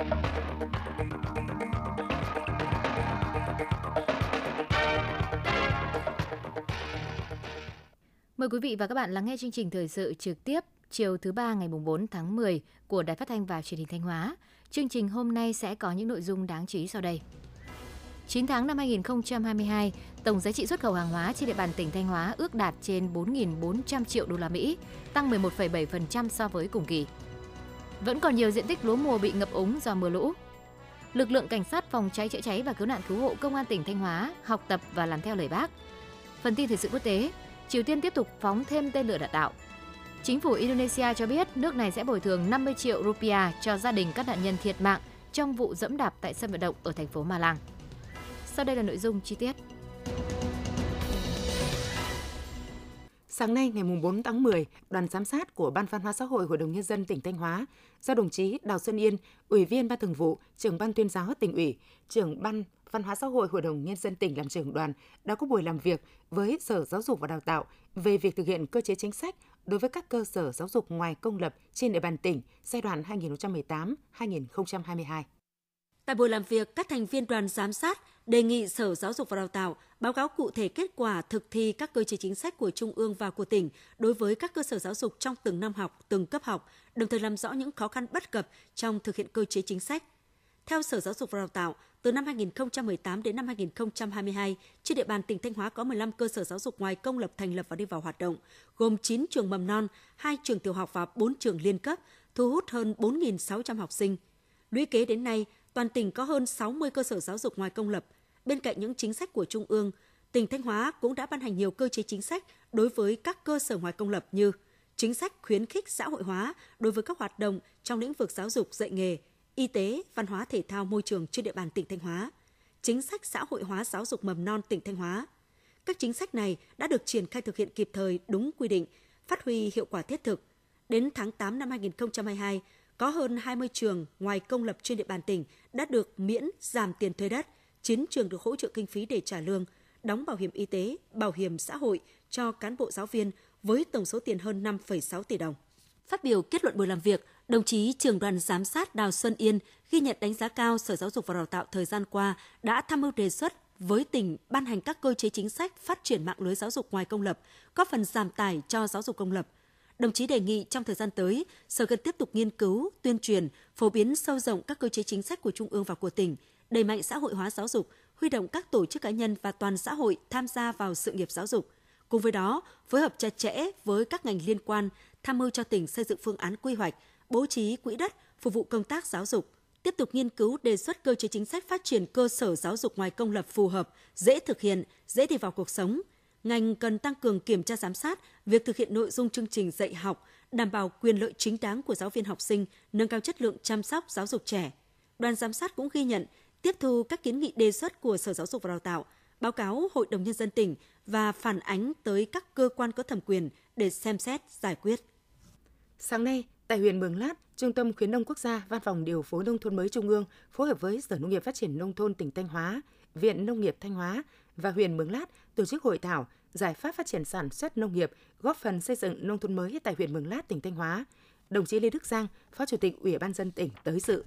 Mời quý vị và các bạn lắng nghe chương trình thời sự trực tiếp chiều thứ ba ngày 4 tháng 10 của Đài Phát thanh và Truyền hình Thanh Hóa. Chương trình hôm nay sẽ có những nội dung đáng chú ý sau đây. 9 tháng năm 2022, tổng giá trị xuất khẩu hàng hóa trên địa bàn tỉnh Thanh Hóa ước đạt trên 4.400 triệu đô la Mỹ, tăng 11,7% so với cùng kỳ. Vẫn còn nhiều diện tích lúa mùa bị ngập úng do mưa lũ. Lực lượng cảnh sát phòng cháy chữa cháy và cứu nạn cứu hộ công an tỉnh Thanh Hóa học tập và làm theo lời Bác. Phần tin thời sự quốc tế, Triều Tiên tiếp tục phóng thêm tên lửa đạn đạo. Chính phủ Indonesia cho biết nước này sẽ bồi thường 50 triệu rupiah cho gia đình các nạn nhân thiệt mạng trong vụ dẫm đạp tại sân vận động ở thành phố Malang. Sau đây là nội dung chi tiết. Sáng nay ngày 4 tháng 10, đoàn giám sát của Ban Văn hóa xã hội Hội đồng Nhân dân tỉnh Thanh Hóa do đồng chí Đào Xuân Yên, Ủy viên Ban Thường vụ, trưởng Ban tuyên giáo tỉnh ủy, trưởng Ban Văn hóa xã hội Hội đồng Nhân dân tỉnh làm trưởng đoàn đã có buổi làm việc với Sở Giáo dục và Đào tạo về việc thực hiện cơ chế chính sách đối với các cơ sở giáo dục ngoài công lập trên địa bàn tỉnh giai đoạn 2018-2022. Tại buổi làm việc, các thành viên đoàn giám sát đề nghị Sở Giáo dục và Đào tạo báo cáo cụ thể kết quả thực thi các cơ chế chính sách của Trung ương và của tỉnh đối với các cơ sở giáo dục trong từng năm học, từng cấp học, đồng thời làm rõ những khó khăn bất cập trong thực hiện cơ chế chính sách. Theo Sở Giáo dục và Đào tạo, từ năm 2018 đến năm 2022, trên địa bàn tỉnh Thanh Hóa có 15 cơ sở giáo dục ngoài công lập thành lập và đi vào hoạt động, gồm 9 trường mầm non, 2 trường tiểu học và 4 trường liên cấp, thu hút hơn 4.600 học sinh. Lũy kế đến nay, toàn tỉnh có hơn 60 cơ sở giáo dục ngoài công lập. Bên cạnh những chính sách của Trung ương, tỉnh Thanh Hóa cũng đã ban hành nhiều cơ chế chính sách đối với các cơ sở ngoài công lập như chính sách khuyến khích xã hội hóa đối với các hoạt động trong lĩnh vực giáo dục dạy nghề, y tế, văn hóa thể thao môi trường trên địa bàn tỉnh Thanh Hóa, chính sách xã hội hóa giáo dục mầm non tỉnh Thanh Hóa. Các chính sách này đã được triển khai thực hiện kịp thời đúng quy định, phát huy hiệu quả thiết thực. Đến tháng 8 năm 2022, có hơn 20 trường ngoài công lập trên địa bàn tỉnh đã được miễn giảm tiền thuê đất, 9 trường được hỗ trợ kinh phí để trả lương, đóng bảo hiểm y tế, bảo hiểm xã hội cho cán bộ giáo viên với tổng số tiền hơn 5,6 tỷ đồng. Phát biểu kết luận buổi làm việc, đồng chí trưởng đoàn giám sát Đào Xuân Yên ghi nhận đánh giá cao Sở Giáo dục và Đào tạo thời gian qua đã tham mưu đề xuất với tỉnh ban hành các cơ chế chính sách phát triển mạng lưới giáo dục ngoài công lập, góp phần giảm tải cho giáo dục công lập. Đồng chí đề nghị trong thời gian tới, Sở cần tiếp tục nghiên cứu, tuyên truyền, phổ biến sâu rộng các cơ chế chính sách của Trung ương và của tỉnh, đẩy mạnh xã hội hóa giáo dục, huy động các tổ chức cá nhân và toàn xã hội tham gia vào sự nghiệp giáo dục. Cùng với đó, phối hợp chặt chẽ với các ngành liên quan, tham mưu cho tỉnh xây dựng phương án quy hoạch, bố trí quỹ đất phục vụ công tác giáo dục, tiếp tục nghiên cứu đề xuất cơ chế chính sách phát triển cơ sở giáo dục ngoài công lập phù hợp, dễ thực hiện, dễ đi vào cuộc sống. Ngành cần tăng cường kiểm tra giám sát việc thực hiện nội dung chương trình dạy học, đảm bảo quyền lợi chính đáng của giáo viên học sinh, nâng cao chất lượng chăm sóc giáo dục trẻ. Đoàn giám sát cũng ghi nhận, tiếp thu các kiến nghị đề xuất của Sở Giáo dục và Đào tạo, báo cáo Hội đồng Nhân dân tỉnh và phản ánh tới các cơ quan có thẩm quyền để xem xét, giải quyết. Sáng nay, tại huyện Mường Lát, Trung tâm Khuyến nông Quốc gia, Văn phòng Điều phối Nông thôn mới Trung ương phối hợp với Sở Nông nghiệp Phát triển Nông thôn tỉnh Thanh Hóa, Viện Nông nghiệp Thanh Hóa và huyện Mường Lát tổ chức hội thảo giải pháp phát triển sản xuất nông nghiệp, góp phần xây dựng nông thôn mới tại huyện Mường Lát, tỉnh Thanh Hóa. Đồng chí Lê Đức Giang, Phó Chủ tịch Ủy ban dân tỉnh tới dự.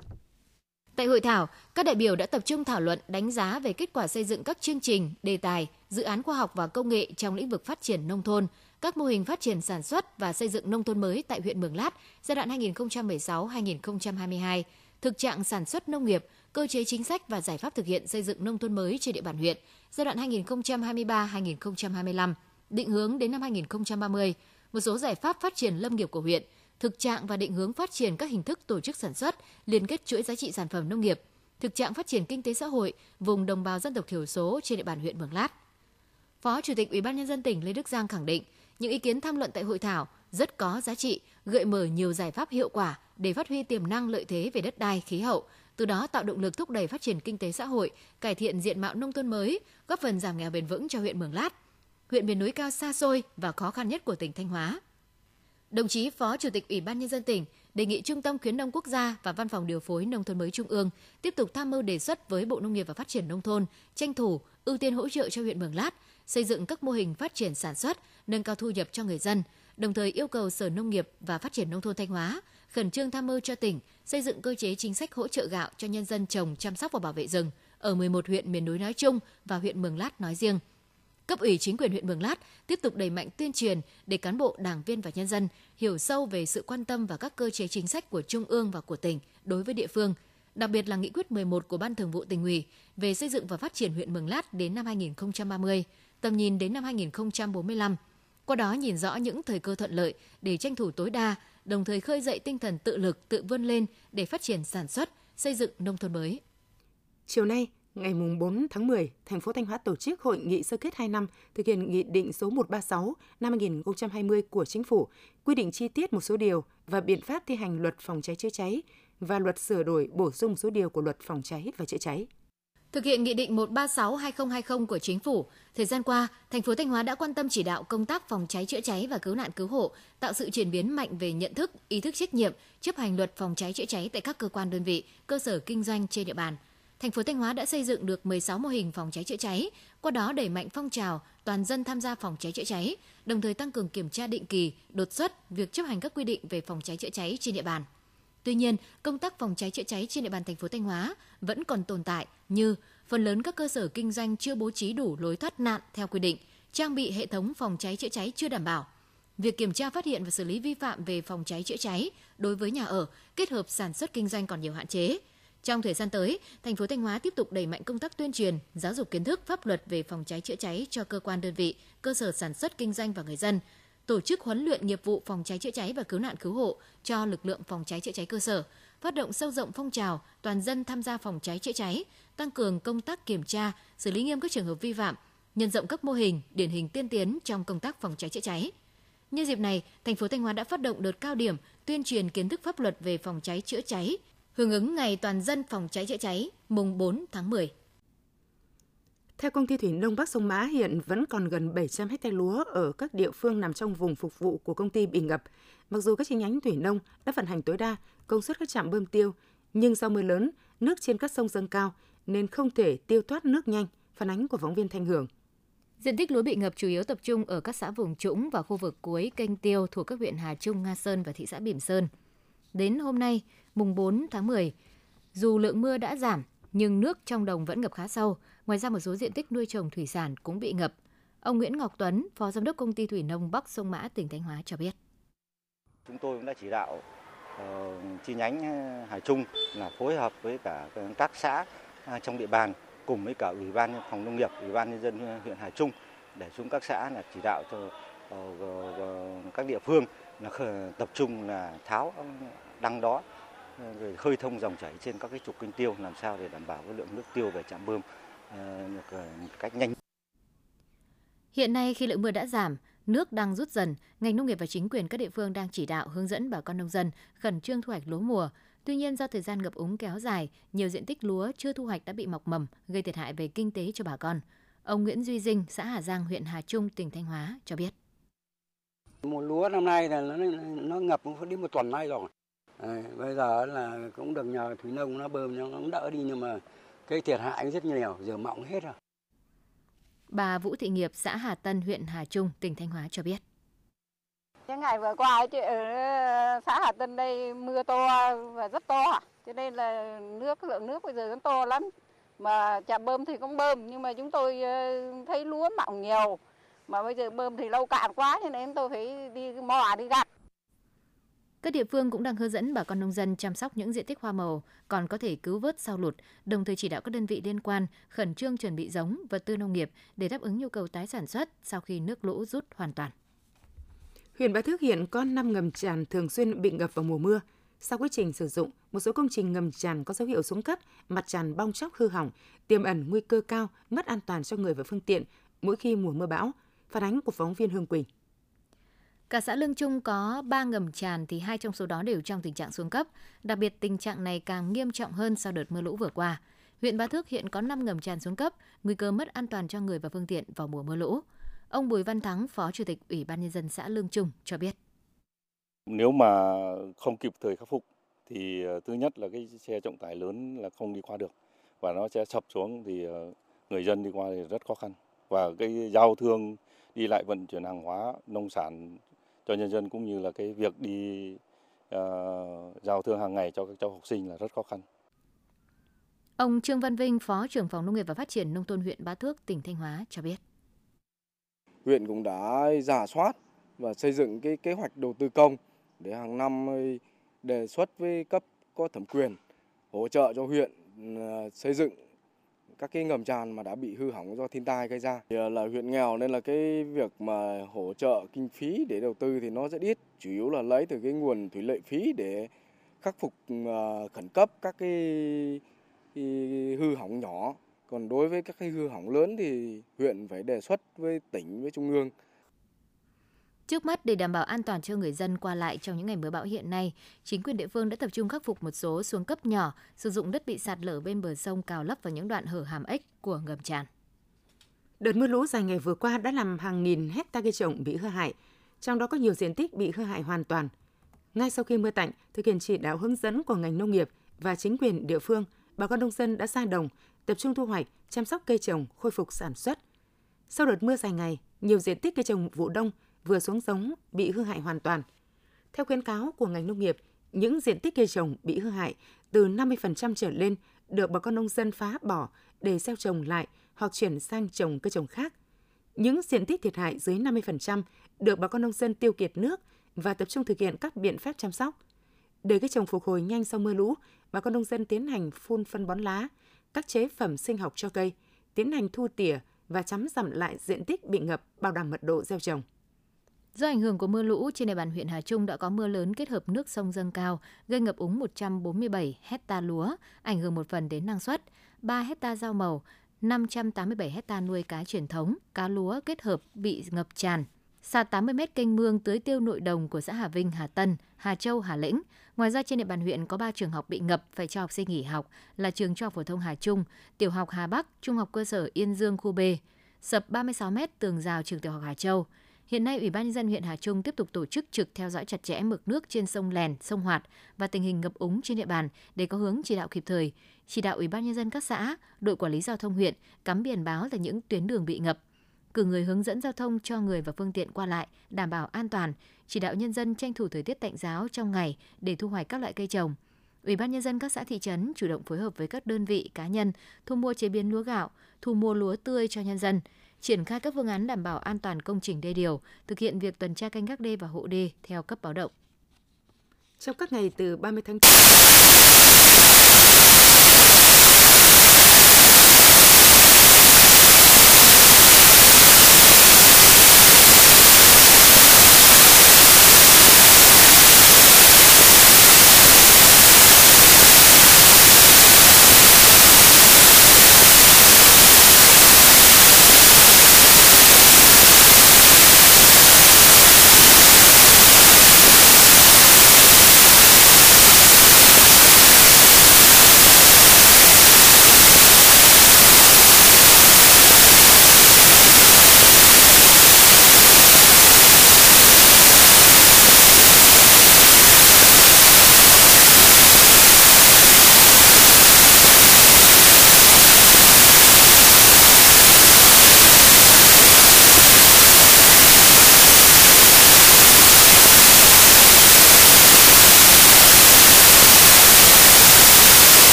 Tại hội thảo, các đại biểu đã tập trung thảo luận đánh giá về kết quả xây dựng các chương trình, đề tài, dự án khoa học và công nghệ trong lĩnh vực phát triển nông thôn, các mô hình phát triển sản xuất và xây dựng nông thôn mới tại huyện Mường Lát giai đoạn 2016-2022, thực trạng sản xuất nông nghiệp, cơ chế chính sách và giải pháp thực hiện xây dựng nông thôn mới trên địa bàn huyện giai đoạn 2023-2025, định hướng đến năm 2030, một số giải pháp phát triển lâm nghiệp của huyện, thực trạng và định hướng phát triển các hình thức tổ chức sản xuất, liên kết chuỗi giá trị sản phẩm nông nghiệp, thực trạng phát triển kinh tế xã hội vùng đồng bào dân tộc thiểu số trên địa bàn huyện Mường Lát. Phó Chủ tịch Ủy ban nhân dân tỉnh Lê Đức Giang khẳng định, những ý kiến tham luận tại hội thảo rất có giá trị, gợi mở nhiều giải pháp hiệu quả để phát huy tiềm năng lợi thế về đất đai, khí hậu, từ đó tạo động lực thúc đẩy phát triển kinh tế xã hội, cải thiện diện mạo nông thôn mới, góp phần giảm nghèo bền vững cho huyện Mường Lát, huyện miền núi cao xa xôi và khó khăn nhất của tỉnh Thanh Hóa. Đồng chí Phó Chủ tịch Ủy ban nhân dân tỉnh đề nghị Trung tâm Khuyến nông Quốc gia và Văn phòng điều phối nông thôn mới Trung ương tiếp tục tham mưu đề xuất với Bộ Nông nghiệp và Phát triển nông thôn tranh thủ ưu tiên hỗ trợ cho huyện Mường Lát xây dựng các mô hình phát triển sản xuất, nâng cao thu nhập cho người dân, đồng thời yêu cầu Sở Nông nghiệp và Phát triển nông thôn Thanh Hóa khẩn trương tham mưu cho tỉnh xây dựng cơ chế chính sách hỗ trợ gạo cho nhân dân trồng, chăm sóc và bảo vệ rừng ở 11 huyện miền núi nói chung và huyện Mường Lát nói riêng. Cấp ủy chính quyền huyện Mường Lát tiếp tục đẩy mạnh tuyên truyền để cán bộ, đảng viên và nhân dân hiểu sâu về sự quan tâm và các cơ chế chính sách của trung ương và của tỉnh đối với địa phương, đặc biệt là nghị quyết 11 của Ban Thường vụ tỉnh ủy về xây dựng và phát triển huyện Mường Lát đến năm 2030, tầm nhìn đến năm 2045. Qua đó nhìn rõ những thời cơ thuận lợi để tranh thủ tối đa, đồng thời khơi dậy tinh thần tự lực, tự vươn lên để phát triển sản xuất, xây dựng nông thôn mới. Chiều nay, ngày 4 tháng 10, thành phố Thanh Hóa tổ chức hội nghị sơ kết 2 năm thực hiện nghị định số 136 năm 2020 của Chính phủ, quy định chi tiết một số điều và biện pháp thi hành luật phòng cháy chữa cháy và luật sửa đổi bổ sung số điều của luật phòng cháy và chữa cháy. Thực hiện Nghị định 136-2020 của Chính phủ, thời gian qua, thành phố Thanh Hóa đã quan tâm chỉ đạo công tác phòng cháy chữa cháy và cứu nạn cứu hộ, tạo sự chuyển biến mạnh về nhận thức, ý thức trách nhiệm, chấp hành luật phòng cháy chữa cháy tại các cơ quan đơn vị, cơ sở kinh doanh trên địa bàn. Thành phố Thanh Hóa đã xây dựng được 16 mô hình phòng cháy chữa cháy, qua đó đẩy mạnh phong trào toàn dân tham gia phòng cháy chữa cháy, đồng thời tăng cường kiểm tra định kỳ, đột xuất việc chấp hành các quy định về phòng cháy chữa cháy trên địa bàn. Tuy nhiên, công tác phòng cháy chữa cháy trên địa bàn thành phố Thanh Hóa vẫn còn tồn tại như phần lớn các cơ sở kinh doanh chưa bố trí đủ lối thoát nạn theo quy định, trang bị hệ thống phòng cháy chữa cháy chưa đảm bảo. Việc kiểm tra phát hiện và xử lý vi phạm về phòng cháy chữa cháy đối với nhà ở kết hợp sản xuất kinh doanh còn nhiều hạn chế. Trong thời gian tới, thành phố Thanh Hóa tiếp tục đẩy mạnh công tác tuyên truyền, giáo dục kiến thức pháp luật về phòng cháy chữa cháy cho cơ quan đơn vị, cơ sở sản xuất kinh doanh và người dân, tổ chức huấn luyện nghiệp vụ phòng cháy chữa cháy và cứu nạn cứu hộ cho lực lượng phòng cháy chữa cháy cơ sở, phát động sâu rộng phong trào toàn dân tham gia phòng cháy chữa cháy, tăng cường công tác kiểm tra, xử lý nghiêm các trường hợp vi phạm, nhân rộng các mô hình điển hình tiên tiến trong công tác phòng cháy chữa cháy. Nhân dịp này, thành phố Thanh Hóa đã phát động đợt cao điểm tuyên truyền kiến thức pháp luật về phòng cháy chữa cháy, hưởng ứng Ngày toàn dân phòng cháy chữa cháy mùng 4 tháng 10. Theo công ty thủy nông Bắc sông Mã hiện vẫn còn gần 700 ha lúa ở các địa phương nằm trong vùng phục vụ của công ty bị ngập. Mặc dù các chi nhánh thủy nông đã vận hành tối đa công suất các trạm bơm tiêu, nhưng do mưa lớn, nước trên các sông dâng cao nên không thể tiêu thoát nước nhanh, phản ánh của phóng viên Thanh Hưởng. Diện tích lúa bị ngập chủ yếu tập trung ở các xã vùng trũng và khu vực cuối kênh tiêu thuộc các huyện Hà Trung, Nga Sơn và thị xã Bỉm Sơn. Đến hôm nay, mùng 4 tháng 10, dù lượng mưa đã giảm nhưng nước trong đồng vẫn ngập khá sâu. Ngoài ra một số diện tích nuôi trồng thủy sản cũng bị ngập. Ông Nguyễn Ngọc Tuấn, Phó Giám đốc Công ty Thủy Nông Bắc Sông Mã, tỉnh Thanh Hóa cho biết. Chúng tôi cũng đã chỉ đạo uh, chi nhánh ờ, Hải Trung là phối hợp với cả các xã uh, trong địa bàn cùng với cả Ủy ban phòng nông nghiệp, Ủy ban nhân dân huyện Hải Trung để xuống các xã là chỉ đạo cho uh, các địa phương là tập trung là tháo đăng đó rồi khơi thông dòng chảy trên các cái trục kênh tiêu làm sao để đảm bảo cái lượng nước tiêu về trạm bơm một cách nhanh. Hiện nay khi lượng mưa đã giảm, nước đang rút dần, ngành nông nghiệp và chính quyền các địa phương đang chỉ đạo hướng dẫn bà con nông dân khẩn trương thu hoạch lúa mùa. Tuy nhiên do thời gian ngập úng kéo dài, nhiều diện tích lúa chưa thu hoạch đã bị mọc mầm, gây thiệt hại về kinh tế cho bà con. Ông Nguyễn Duy Dinh, xã Hà Giang, huyện Hà Trung, tỉnh Thanh Hóa cho biết. Mùa lúa năm nay là nó, nó ngập cũng đến một tuần nay rồi. Bây giờ là cũng được nhờ thủy nông nó bơm nó cũng đỡ đi nhưng mà cái thiệt hại rất nhiều, giờ mọng hết rồi. Bà Vũ Thị Nghiệp, xã Hà Tân, huyện Hà Trung, tỉnh Thanh Hóa cho biết. Những ngày vừa qua chị ở xã Hà Tân đây mưa to và rất to, cho nên là nước lượng nước bây giờ rất to lắm. Mà chạm bơm thì cũng bơm nhưng mà chúng tôi ờ, thấy lúa mọng nhiều mà bây giờ bơm thì lâu cạn quá cho nên tôi phải đi mò đi gặt. Các địa phương cũng đang hướng dẫn bà con nông dân chăm sóc những diện tích hoa màu còn có thể cứu vớt sau lụt, đồng thời chỉ đạo các đơn vị liên quan khẩn trương chuẩn bị giống, vật tư nông nghiệp để đáp ứng nhu cầu tái sản xuất sau khi nước lũ rút hoàn toàn. Huyện Bá Thước hiện có 5 ngầm tràn thường xuyên bị ngập vào mùa mưa. Sau quá trình sử dụng, một số công trình ngầm tràn có dấu hiệu xuống cấp, mặt tràn bong chóc hư hỏng, tiềm ẩn nguy cơ cao mất an toàn cho người và phương tiện mỗi khi mùa mưa bão. Phản ánh của phóng viên Hương Quỳnh. Cả xã Lương Trung có 3 ngầm tràn thì hai trong số đó đều trong tình trạng xuống cấp. Đặc biệt tình trạng này càng nghiêm trọng hơn sau đợt mưa lũ vừa qua. Huyện ba Thước hiện có 5 ngầm tràn xuống cấp, nguy cơ mất an toàn cho người và phương tiện vào mùa mưa lũ. Ông Bùi Văn Thắng, Phó Chủ tịch Ủy ban Nhân dân xã Lương Trung cho biết. Nếu mà không kịp thời khắc phục thì ờ, thứ nhất là cái xe trọng tải lớn là không đi qua được và nó sẽ sập xuống thì ờ, người dân đi qua thì rất khó khăn và cái giao thương đi lại vận chuyển hàng hóa nông sản cho nhân dân cũng như là cái việc đi uh, giao thương hàng ngày cho các cháu học sinh là rất khó khăn. Ông Trương Văn Vinh, Phó trưởng phòng Nông nghiệp và Phát triển Nông thôn huyện Bá Thước, tỉnh Thanh Hóa cho biết. Huyện cũng đã giả soát và xây dựng cái kế hoạch đầu tư công để hàng năm đề xuất với cấp có thẩm quyền hỗ trợ cho huyện ờ, xây dựng các cái ngầm tràn mà đã bị hư hỏng do thiên tai gây ra. Thì à, là huyện nghèo nên là cái việc mà hỗ trợ kinh phí để đầu tư thì nó rất ít, chủ yếu là lấy từ cái nguồn thủy lợi phí để khắc phục à, khẩn cấp các cái hư hỏng nhỏ. Còn đối với các cái hư hỏng lớn thì huyện phải đề xuất với tỉnh với trung ương Trước mắt để đảm bảo an toàn cho người dân qua lại trong những ngày mưa bão hiện nay, chính quyền địa phương đã tập trung khắc phục một số xuống cấp nhỏ, sử dụng đất bị sạt lở bên bờ sông cào lấp vào những đoạn hở hàm ếch của ngầm tràn. Đợt mưa lũ dài ngày vừa qua đã làm hàng nghìn hecta cây trồng bị hư hại, trong đó có nhiều diện tích bị hư hại hoàn toàn. Ngay sau khi mưa tạnh, thực hiện chỉ đạo hướng dẫn của ngành nông nghiệp và chính quyền địa phương, bà con nông dân đã ra đồng, tập trung thu hoạch, chăm sóc cây trồng, khôi phục sản xuất. Sau đợt mưa dài ngày, nhiều diện tích cây trồng vụ đông vừa xuống giống bị hư hại hoàn toàn. Theo khuyến cáo của ngành nông nghiệp, những diện tích cây trồng bị hư hại từ 50% trở lên được bà con nông dân phá bỏ để gieo trồng lại hoặc chuyển sang trồng cây trồng khác. Những diện tích thiệt hại dưới 50% được bà con nông dân tiêu kiệt nước và tập trung thực hiện các biện pháp chăm sóc. Để cây trồng phục hồi nhanh sau mưa lũ, bà con nông dân tiến hành phun phân bón lá, các chế phẩm sinh học cho cây, tiến hành thu tỉa và chấm giảm lại diện tích bị ngập, bảo đảm mật độ gieo trồng. Do ảnh hưởng của mưa lũ, trên địa bàn huyện Hà Trung đã có mưa lớn kết hợp nước sông dâng cao, gây ngập úng 147 hecta lúa, ảnh hưởng một phần đến năng suất, 3 hecta rau màu, 587 hecta nuôi cá truyền thống, cá lúa kết hợp bị ngập tràn. Sạt 80 mét kênh mương tưới tiêu nội đồng của xã Hà Vinh, Hà Tân, Hà Châu, Hà Lĩnh. Ngoài ra trên địa bàn huyện có 3 trường học bị ngập phải cho học sinh nghỉ học là trường trung học phổ thông Hà Trung, tiểu học Hà Bắc, trung học cơ sở Yên Dương khu B. Sập 36 mét tường rào trường tiểu học Hà Châu. Hiện nay, Ủy ban nhân dân huyện Hà Trung tiếp tục tổ chức trực theo dõi chặt chẽ mực nước trên sông Lèn, sông Hoạt và tình hình ngập úng trên địa bàn để có hướng chỉ đạo kịp thời. Chỉ đạo Ủy ban nhân dân các xã, đội quản lý giao thông huyện cắm biển báo tại những tuyến đường bị ngập, cử người hướng dẫn giao thông cho người và phương tiện qua lại, đảm bảo an toàn, chỉ đạo nhân dân tranh thủ thời tiết tạnh giáo trong ngày để thu hoạch các loại cây trồng. Ủy ban nhân dân các xã thị trấn chủ động phối hợp với các đơn vị cá nhân thu mua chế biến lúa gạo, thu mua lúa tươi cho nhân dân, triển khai các phương án đảm bảo an toàn công trình đê điều, thực hiện việc tuần tra canh gác đê và hộ đê theo cấp báo động. Trong các ngày từ 30 tháng 9